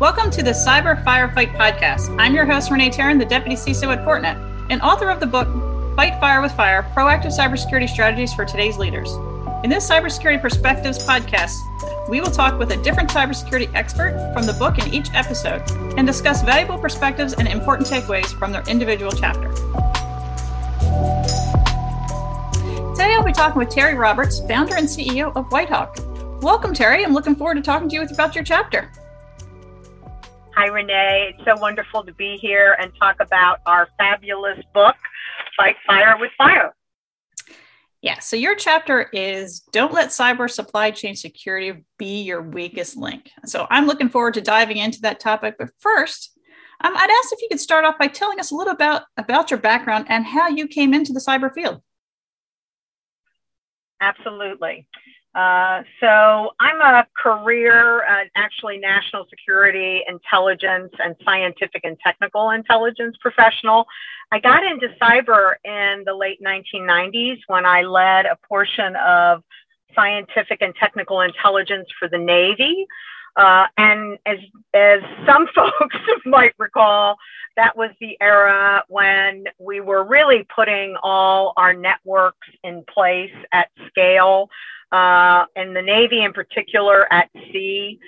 Welcome to the Cyber Firefight Podcast. I'm your host, Renee Tarun, the Deputy CISO at Fortinet, and author of the book Fight Fire with Fire Proactive Cybersecurity Strategies for Today's Leaders. In this Cybersecurity Perspectives podcast, we will talk with a different cybersecurity expert from the book in each episode and discuss valuable perspectives and important takeaways from their individual chapter. Today, I'll be talking with Terry Roberts, founder and CEO of Whitehawk. Welcome, Terry. I'm looking forward to talking to you about your chapter. Hi, Renee. It's so wonderful to be here and talk about our fabulous book, Fight Fire with Fire. Yeah, so your chapter is Don't Let Cyber Supply Chain Security Be Your Weakest Link. So I'm looking forward to diving into that topic. But first, um, I'd ask if you could start off by telling us a little about, about your background and how you came into the cyber field. Absolutely. Uh, so I'm a career, uh, actually national security intelligence and scientific and technical intelligence professional. I got into cyber in the late 1990s when I led a portion of scientific and technical intelligence for the Navy. Uh, and as, as some folks might recall, that was the era when we were really putting all our networks in place at scale uh, in the Navy in particular at sea.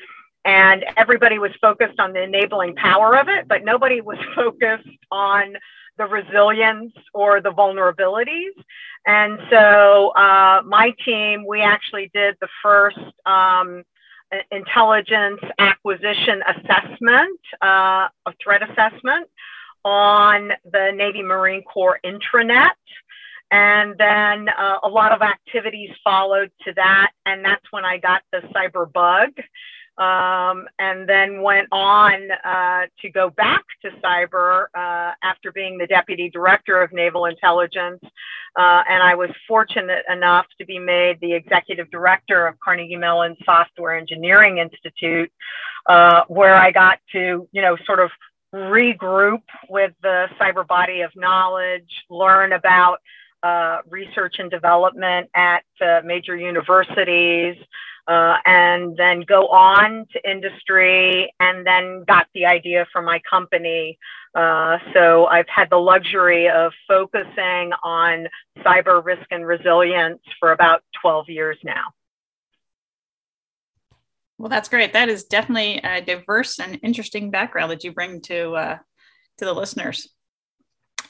And everybody was focused on the enabling power of it, but nobody was focused on the resilience or the vulnerabilities. And so uh, my team, we actually did the first um, intelligence acquisition assessment, uh, a threat assessment on the Navy Marine Corps intranet. And then uh, a lot of activities followed to that. And that's when I got the cyber bug. Um, and then went on uh, to go back to cyber uh, after being the deputy director of naval intelligence. Uh, and I was fortunate enough to be made the executive director of Carnegie Mellon Software Engineering Institute, uh, where I got to, you know, sort of regroup with the cyber body of knowledge, learn about uh, research and development at major universities, uh, and then go on to industry, and then got the idea for my company. Uh, so I've had the luxury of focusing on cyber risk and resilience for about 12 years now. Well, that's great. That is definitely a diverse and interesting background that you bring to uh, to the listeners.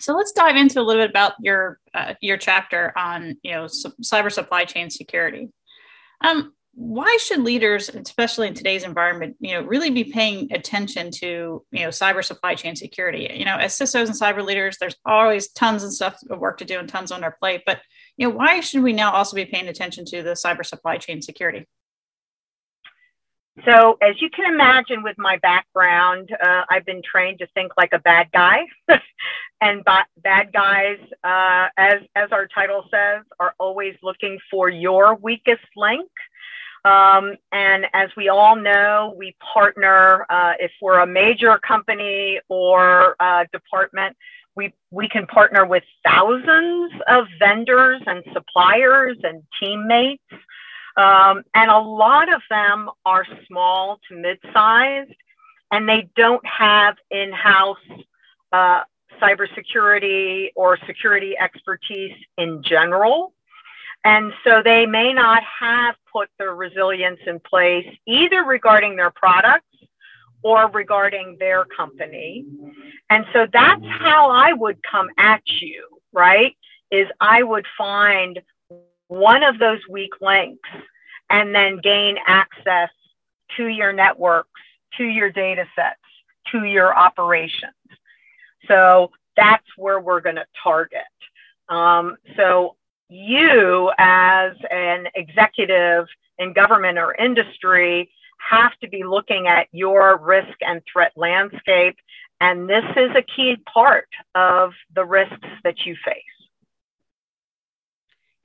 So let's dive into a little bit about your uh, your chapter on you know cyber supply chain security. Um, why should leaders, especially in today's environment, you know, really be paying attention to you know cyber supply chain security? You know, as CISOs and cyber leaders, there's always tons of stuff of work to do and tons on our plate. But you know, why should we now also be paying attention to the cyber supply chain security? So, as you can imagine, with my background, uh, I've been trained to think like a bad guy, and ba- bad guys, uh, as as our title says, are always looking for your weakest link. Um, and as we all know, we partner uh, if we're a major company or department. We, we can partner with thousands of vendors and suppliers and teammates um, and a lot of them are small to mid-sized, and they don't have in-house uh, cybersecurity or security expertise in general. And so they may not have put their resilience in place either regarding their products or regarding their company. And so that's how I would come at you, right? Is I would find one of those weak links and then gain access to your networks, to your data sets, to your operations. So that's where we're going to target. Um, so you as an executive in government or industry have to be looking at your risk and threat landscape. And this is a key part of the risks that you face.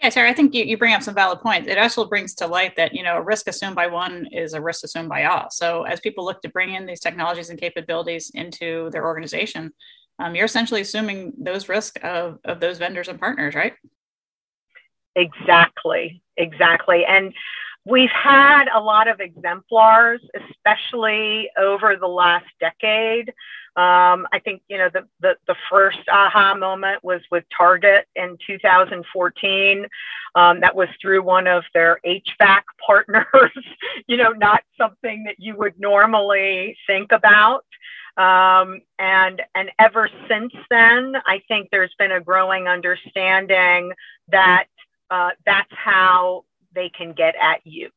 Yeah, Sarah, I think you, you bring up some valid points. It also brings to light that, you know, a risk assumed by one is a risk assumed by all. So as people look to bring in these technologies and capabilities into their organization, um, you're essentially assuming those risks of, of those vendors and partners, right? Exactly, exactly. And we've had a lot of exemplars, especially over the last decade. Um, I think you know the, the, the first aha moment was with Target in 2014. Um, that was through one of their HVAC partners. you know, not something that you would normally think about. Um, and and ever since then, I think there's been a growing understanding that uh, that's how they can get at you.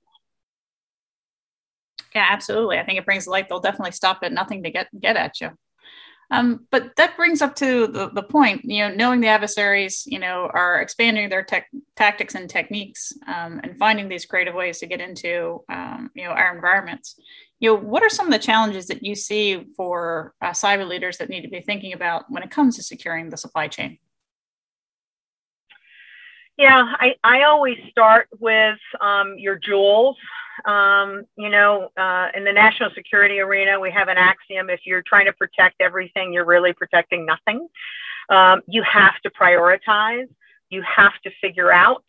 Yeah, absolutely. I think it brings light. They'll definitely stop at nothing to get get at you. Um, but that brings up to the, the point, you know, knowing the adversaries, you know, are expanding their tech, tactics and techniques um, and finding these creative ways to get into, um, you know, our environments. You know, what are some of the challenges that you see for uh, cyber leaders that need to be thinking about when it comes to securing the supply chain? Yeah, I, I always start with um, your jewels. Um, you know, uh, in the national security arena, we have an axiom if you're trying to protect everything, you're really protecting nothing. Um, you have to prioritize, you have to figure out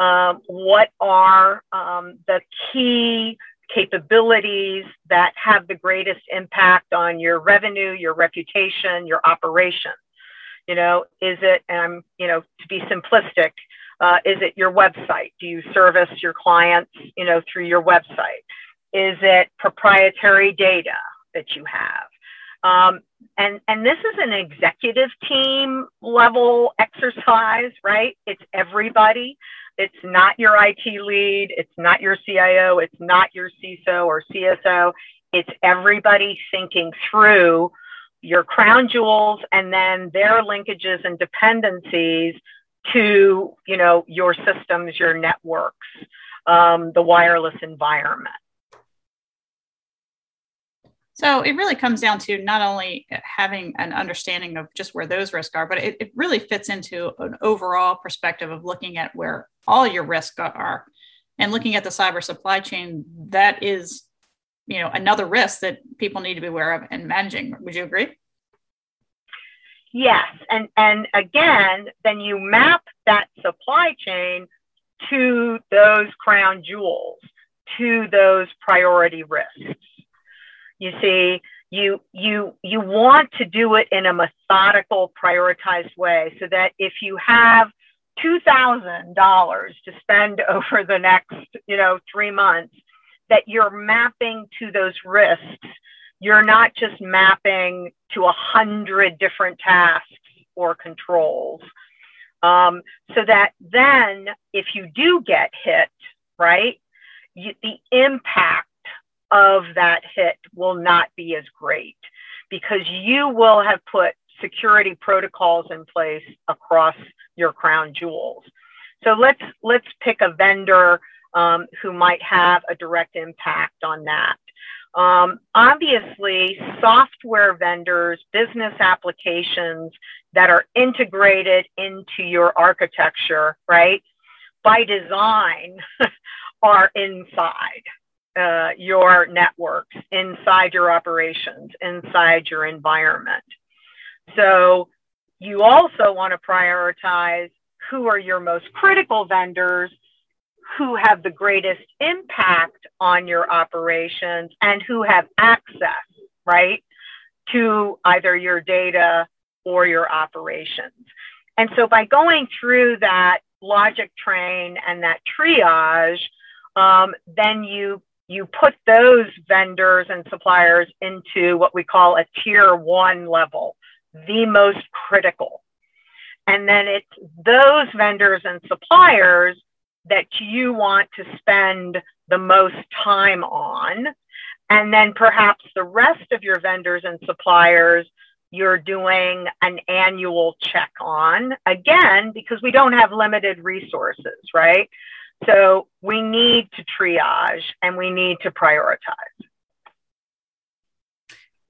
um, what are um, the key capabilities that have the greatest impact on your revenue, your reputation, your operation. You know, is it, and I'm, you know, to be simplistic, uh, is it your website? Do you service your clients, you know, through your website? Is it proprietary data that you have? Um, and and this is an executive team level exercise, right? It's everybody. It's not your IT lead. It's not your CIO. It's not your CISO or CSO. It's everybody thinking through your crown jewels and then their linkages and dependencies to you know your systems your networks um, the wireless environment. So it really comes down to not only having an understanding of just where those risks are but it, it really fits into an overall perspective of looking at where all your risks are. And looking at the cyber supply chain that is you know another risk that people need to be aware of and managing. Would you agree Yes, and and again, then you map that supply chain to those crown jewels, to those priority risks. You see, you you you want to do it in a methodical, prioritized way, so that if you have two thousand dollars to spend over the next, you know, three months, that you're mapping to those risks you're not just mapping to a hundred different tasks or controls. Um, so that then if you do get hit, right, you, the impact of that hit will not be as great because you will have put security protocols in place across your crown jewels. So let's let's pick a vendor um, who might have a direct impact on that. Um, obviously, software vendors, business applications that are integrated into your architecture, right, by design, are inside uh, your networks, inside your operations, inside your environment. So, you also want to prioritize who are your most critical vendors who have the greatest impact on your operations and who have access, right, to either your data or your operations. And so by going through that logic train and that triage, um, then you you put those vendors and suppliers into what we call a tier one level, the most critical. And then it's those vendors and suppliers that you want to spend the most time on. And then perhaps the rest of your vendors and suppliers you're doing an annual check on again because we don't have limited resources, right? So we need to triage and we need to prioritize.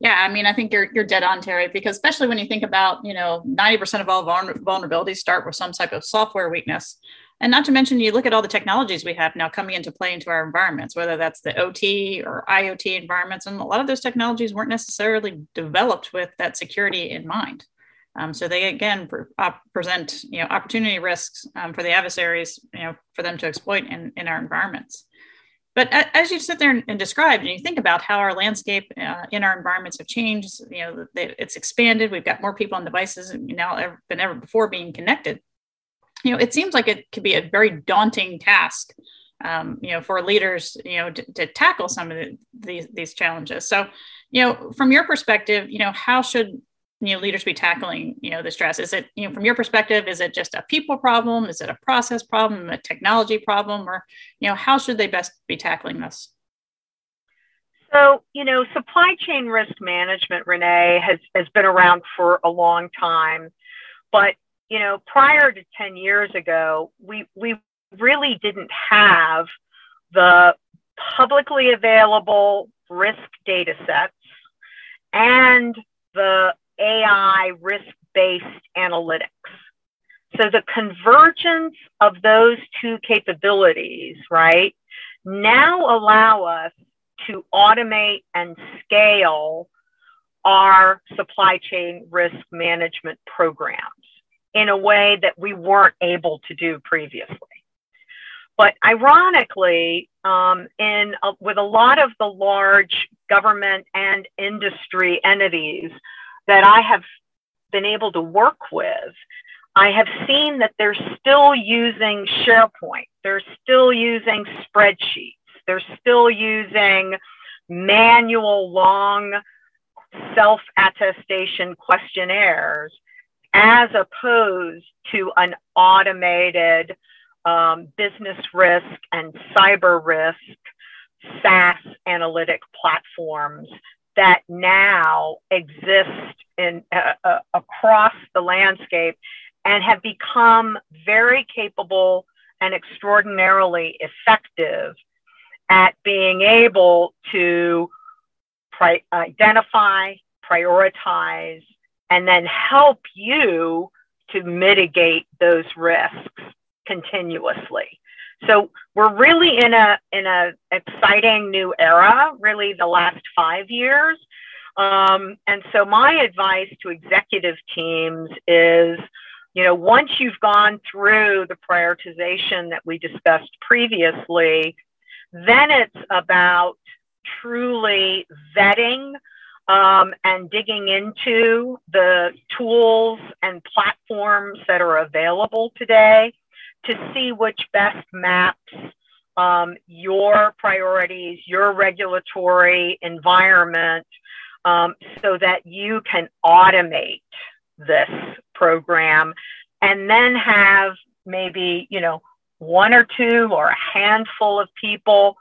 Yeah, I mean, I think you're you're dead on, Terry, because especially when you think about, you know, 90% of all vulnerabilities start with some type of software weakness. And not to mention, you look at all the technologies we have now coming into play into our environments, whether that's the OT or IoT environments. And a lot of those technologies weren't necessarily developed with that security in mind. Um, so they again uh, present you know opportunity risks um, for the adversaries you know for them to exploit in, in our environments. but as you sit there and describe and you think about how our landscape uh, in our environments have changed you know it's expanded we've got more people on devices now than ever before being connected you know it seems like it could be a very daunting task um, you know for leaders you know to, to tackle some of the, these these challenges so you know from your perspective you know how should you know leaders be tackling you know the stress is it you know from your perspective is it just a people problem is it a process problem a technology problem or you know how should they best be tackling this so you know supply chain risk management renee has has been around for a long time but you know prior to 10 years ago we we really didn't have the publicly available risk data sets and the AI risk based analytics. So the convergence of those two capabilities, right, now allow us to automate and scale our supply chain risk management programs in a way that we weren't able to do previously. But ironically, um, in a, with a lot of the large government and industry entities that I have been able to work with, I have seen that they're still using SharePoint. They're still using spreadsheets. They're still using manual, long self attestation questionnaires as opposed to an automated um, business risk and cyber risk SaaS analytic platforms that now exist in, uh, uh, across the landscape and have become very capable and extraordinarily effective at being able to pri- identify, prioritize, and then help you to mitigate those risks continuously. So we're really in a in a exciting new era, really the last five years. Um, and so my advice to executive teams is, you know, once you've gone through the prioritization that we discussed previously, then it's about truly vetting um, and digging into the tools and platforms that are available today to see which best maps um, your priorities, your regulatory environment, um, so that you can automate this program and then have maybe, you know, one or two or a handful of people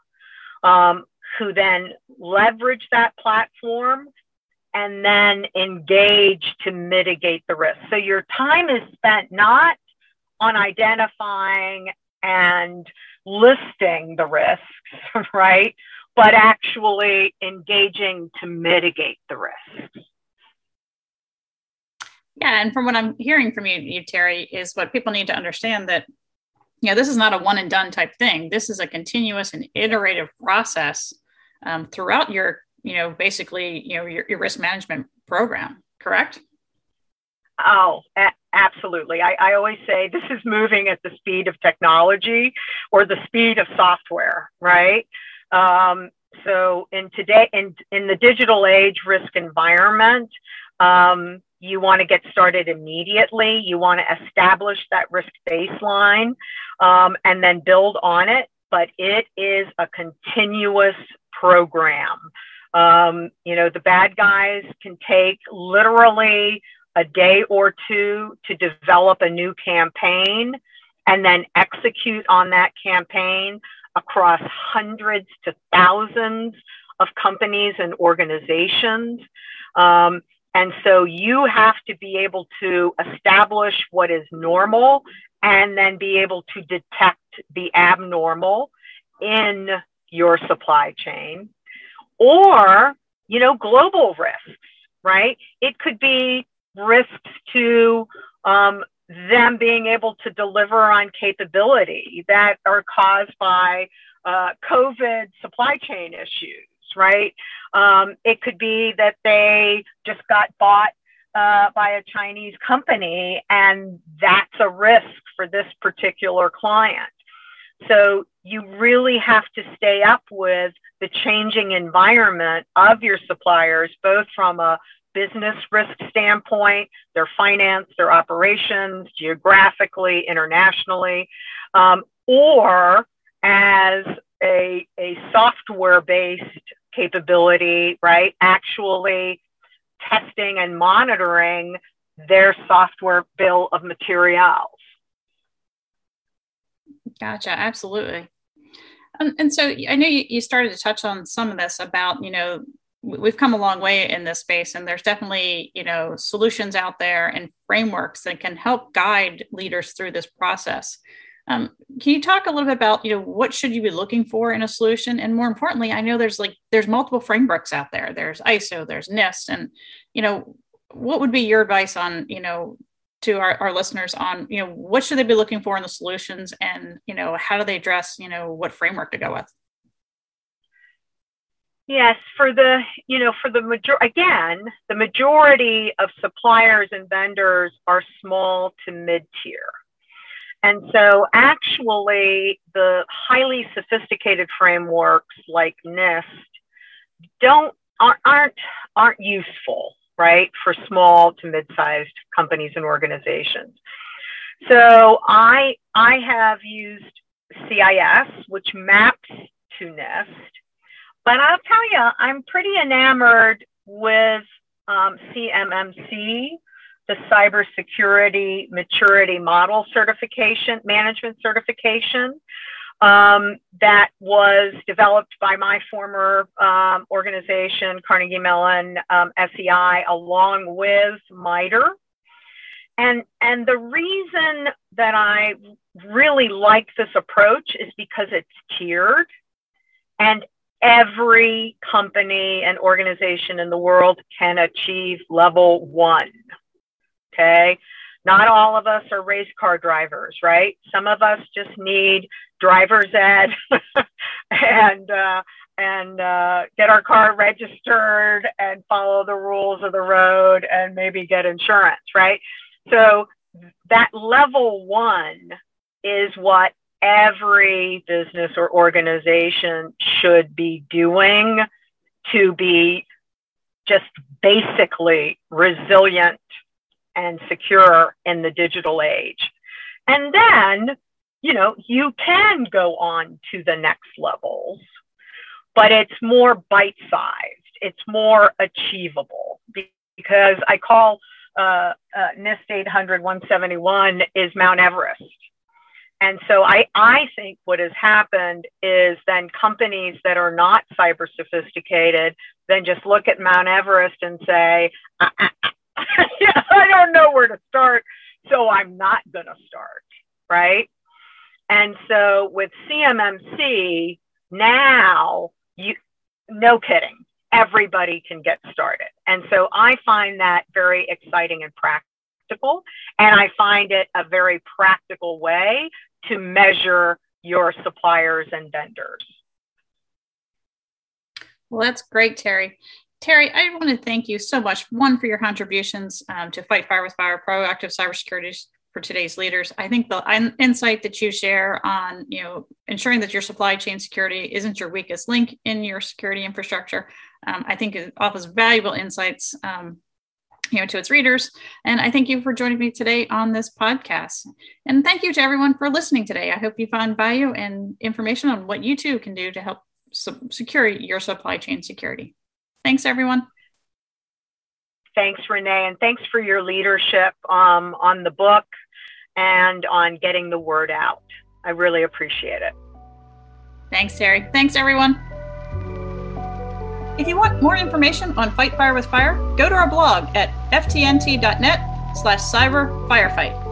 um, who then leverage that platform and then engage to mitigate the risk. So your time is spent not on identifying and listing the risks, right? But actually engaging to mitigate the risks. Yeah, and from what I'm hearing from you, you Terry, is what people need to understand that you know this is not a one and done type thing. This is a continuous and iterative process um, throughout your you know basically you know your, your risk management program. Correct? Oh, a- absolutely. I, I always say this is moving at the speed of technology or the speed of software, right? Um, so in today, in, in the digital age risk environment, um, you want to get started immediately. You want to establish that risk baseline um, and then build on it. But it is a continuous program. Um, you know, the bad guys can take literally a day or two to develop a new campaign and then execute on that campaign across hundreds to thousands of companies and organizations. Um, and so you have to be able to establish what is normal and then be able to detect the abnormal in your supply chain or, you know, global risks, right? It could be risks to um, them being able to deliver on capability that are caused by uh, COVID supply chain issues, right? Um, it could be that they just got bought uh, by a Chinese company and that's a risk for this particular client. So you really have to stay up with the changing environment of your suppliers, both from a business risk standpoint, their finance, their operations, geographically, internationally, um, or as a, a software based capability, right? Actually testing and monitoring their software bill of materials. Gotcha, absolutely. Um, and so I know you, you started to touch on some of this about, you know, we've come a long way in this space and there's definitely you know solutions out there and frameworks that can help guide leaders through this process. Um, can you talk a little bit about you know what should you be looking for in a solution? And more importantly i know there's like there's multiple frameworks out there. There's iso there's nist and you know what would be your advice on you know to our, our listeners on you know what should they be looking for in the solutions and you know how do they address you know what framework to go with Yes, for the, you know, for the major again, the majority of suppliers and vendors are small to mid tier. And so actually the highly sophisticated frameworks like NIST don't aren't aren't useful, right, for small to mid-sized companies and organizations. So I I have used CIS, which maps to NIST but I'll tell you, I'm pretty enamored with um, CMMC, the Cybersecurity Maturity Model Certification, Management Certification. Um, that was developed by my former um, organization, Carnegie Mellon um, SEI, along with MITRE. And, and the reason that I really like this approach is because it's tiered and every company and organization in the world can achieve level one. Okay. Not all of us are race car drivers, right? Some of us just need driver's ed and, uh, and uh, get our car registered and follow the rules of the road and maybe get insurance, right? So that level one is what every business or organization should be doing to be just basically resilient and secure in the digital age. And then, you know, you can go on to the next levels, but it's more bite sized, it's more achievable because I call uh, uh, NIST 800 171 is Mount Everest and so I, I think what has happened is then companies that are not cyber sophisticated then just look at Mount Everest and say, I, I, I don't know where to start, so I'm not going to start, right? And so with CMMC, now you, no kidding, everybody can get started. And so I find that very exciting and practical. And I find it a very practical way to measure your suppliers and vendors. Well, that's great, Terry. Terry, I want to thank you so much, one, for your contributions um, to Fight Fire with Fire, proactive cybersecurity for today's leaders. I think the insight that you share on, you know, ensuring that your supply chain security isn't your weakest link in your security infrastructure, um, I think it offers valuable insights um, you know to its readers. And i thank you for joining me today on this podcast. And thank you to everyone for listening today. I hope you found value and information on what you too can do to help secure your supply chain security. Thanks everyone thanks renee and thanks for your leadership um, on the book and on getting the word out. I really appreciate it. Thanks terry. Thanks everyone. If you want more information on Fight Fire with Fire, go to our blog at ftnt.net slash cyber firefight.